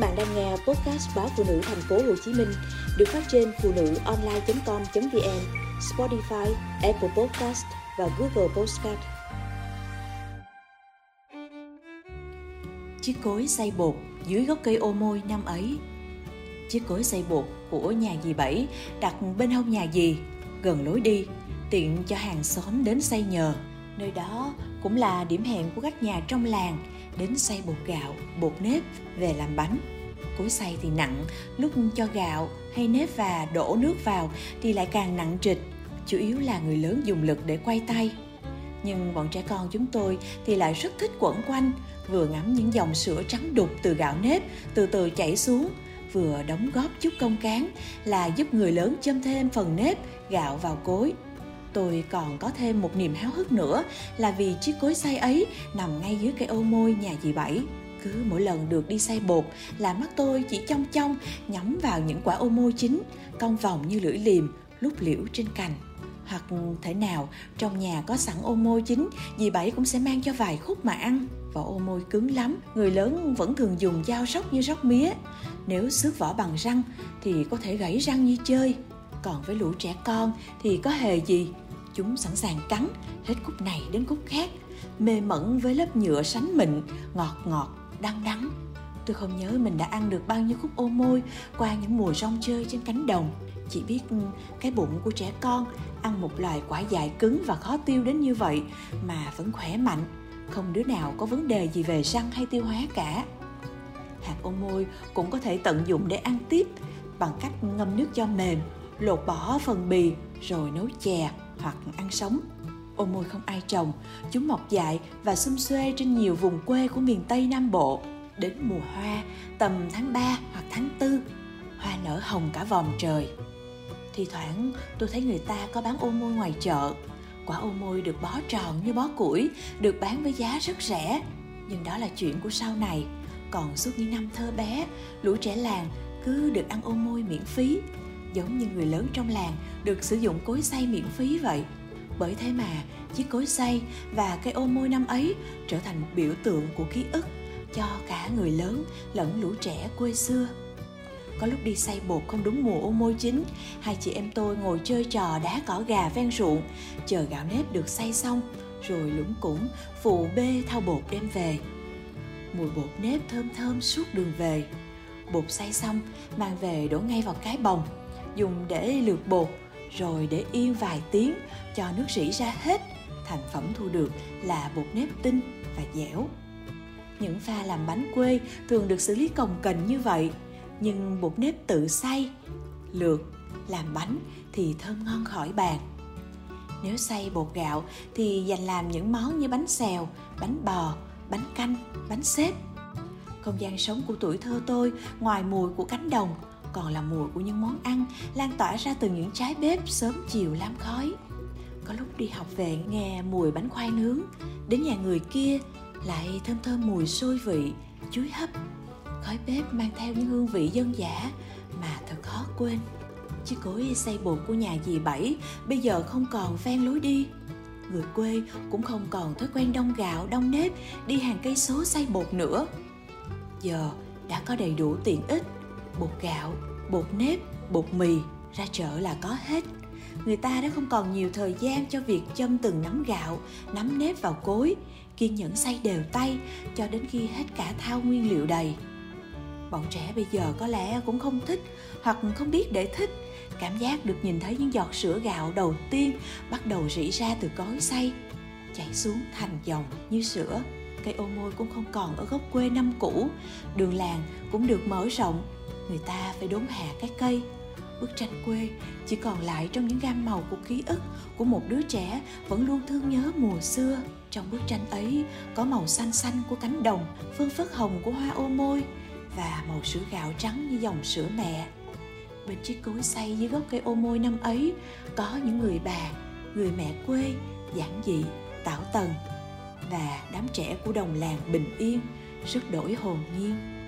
bạn đang nghe podcast báo phụ nữ thành phố Hồ Chí Minh được phát trên phụ nữ online.com.vn, Spotify, Apple Podcast và Google Podcast. Chiếc cối xay bột dưới gốc cây ô môi năm ấy. Chiếc cối xay bột của nhà dì Bảy đặt bên hông nhà dì, gần lối đi, tiện cho hàng xóm đến xay nhờ. Nơi đó cũng là điểm hẹn của các nhà trong làng đến xay bột gạo, bột nếp về làm bánh. Cối xay thì nặng, lúc cho gạo hay nếp và đổ nước vào thì lại càng nặng trịch, chủ yếu là người lớn dùng lực để quay tay. Nhưng bọn trẻ con chúng tôi thì lại rất thích quẩn quanh, vừa ngắm những dòng sữa trắng đục từ gạo nếp từ từ chảy xuống, vừa đóng góp chút công cán là giúp người lớn châm thêm phần nếp gạo vào cối tôi còn có thêm một niềm háo hức nữa là vì chiếc cối xay ấy nằm ngay dưới cây ô môi nhà dì Bảy. Cứ mỗi lần được đi xay bột là mắt tôi chỉ trong trong nhắm vào những quả ô môi chín, cong vòng như lưỡi liềm, lúc liễu trên cành. Hoặc thể nào trong nhà có sẵn ô môi chín, dì Bảy cũng sẽ mang cho vài khúc mà ăn. Vỏ ô môi cứng lắm, người lớn vẫn thường dùng dao sóc như sóc mía. Nếu xước vỏ bằng răng thì có thể gãy răng như chơi còn với lũ trẻ con thì có hề gì? Chúng sẵn sàng cắn hết cúc này đến cúc khác, mê mẩn với lớp nhựa sánh mịn, ngọt ngọt, đắng đắng. Tôi không nhớ mình đã ăn được bao nhiêu khúc ô môi qua những mùa rong chơi trên cánh đồng. Chỉ biết ừ, cái bụng của trẻ con ăn một loài quả dại cứng và khó tiêu đến như vậy mà vẫn khỏe mạnh. Không đứa nào có vấn đề gì về răng hay tiêu hóa cả. Hạt ô môi cũng có thể tận dụng để ăn tiếp bằng cách ngâm nước cho mềm lột bỏ phần bì rồi nấu chè hoặc ăn sống. Ô môi không ai trồng, chúng mọc dại và xum xuê trên nhiều vùng quê của miền Tây Nam Bộ. Đến mùa hoa, tầm tháng 3 hoặc tháng 4, hoa nở hồng cả vòm trời. Thì thoảng tôi thấy người ta có bán ô môi ngoài chợ. Quả ô môi được bó tròn như bó củi, được bán với giá rất rẻ. Nhưng đó là chuyện của sau này. Còn suốt những năm thơ bé, lũ trẻ làng cứ được ăn ô môi miễn phí giống như người lớn trong làng, được sử dụng cối xay miễn phí vậy. Bởi thế mà, chiếc cối xay và cây ô môi năm ấy trở thành một biểu tượng của ký ức cho cả người lớn lẫn lũ trẻ quê xưa. Có lúc đi xay bột không đúng mùa ô môi chín hai chị em tôi ngồi chơi trò đá cỏ gà ven ruộng, chờ gạo nếp được xay xong, rồi lũng củng phụ bê thao bột đem về. Mùi bột nếp thơm thơm suốt đường về. Bột xay xong, mang về đổ ngay vào cái bồng dùng để lượt bột rồi để yên vài tiếng cho nước rỉ ra hết. Thành phẩm thu được là bột nếp tinh và dẻo. Những pha làm bánh quê thường được xử lý cồng kềnh như vậy, nhưng bột nếp tự xay lượt làm bánh thì thơm ngon khỏi bàn. Nếu xay bột gạo thì dành làm những món như bánh xèo, bánh bò, bánh canh, bánh xếp. Không gian sống của tuổi thơ tôi, ngoài mùi của cánh đồng còn là mùi của những món ăn lan tỏa ra từ những trái bếp sớm chiều lam khói. Có lúc đi học về nghe mùi bánh khoai nướng, đến nhà người kia lại thơm thơm mùi sôi vị, chuối hấp. Khói bếp mang theo những hương vị dân dã mà thật khó quên. Chiếc cối xây bột của nhà dì bảy bây giờ không còn ven lối đi. Người quê cũng không còn thói quen đông gạo, đông nếp, đi hàng cây số xay bột nữa. Giờ đã có đầy đủ tiện ích bột gạo, bột nếp, bột mì, ra chợ là có hết. Người ta đã không còn nhiều thời gian cho việc châm từng nắm gạo nắm nếp vào cối, kiên nhẫn xay đều tay cho đến khi hết cả thao nguyên liệu đầy. Bọn trẻ bây giờ có lẽ cũng không thích hoặc không biết để thích. Cảm giác được nhìn thấy những giọt sữa gạo đầu tiên bắt đầu rỉ ra từ cối xay, chảy xuống thành dòng như sữa. Cây ô môi cũng không còn ở gốc quê năm cũ, đường làng cũng được mở rộng người ta phải đốn hạ cái cây. Bức tranh quê chỉ còn lại trong những gam màu của ký ức của một đứa trẻ vẫn luôn thương nhớ mùa xưa. Trong bức tranh ấy có màu xanh xanh của cánh đồng, phương phất hồng của hoa ô môi và màu sữa gạo trắng như dòng sữa mẹ. Bên chiếc cối xay dưới gốc cây ô môi năm ấy có những người bà, người mẹ quê, giản dị, tảo tần và đám trẻ của đồng làng bình yên rất đổi hồn nhiên.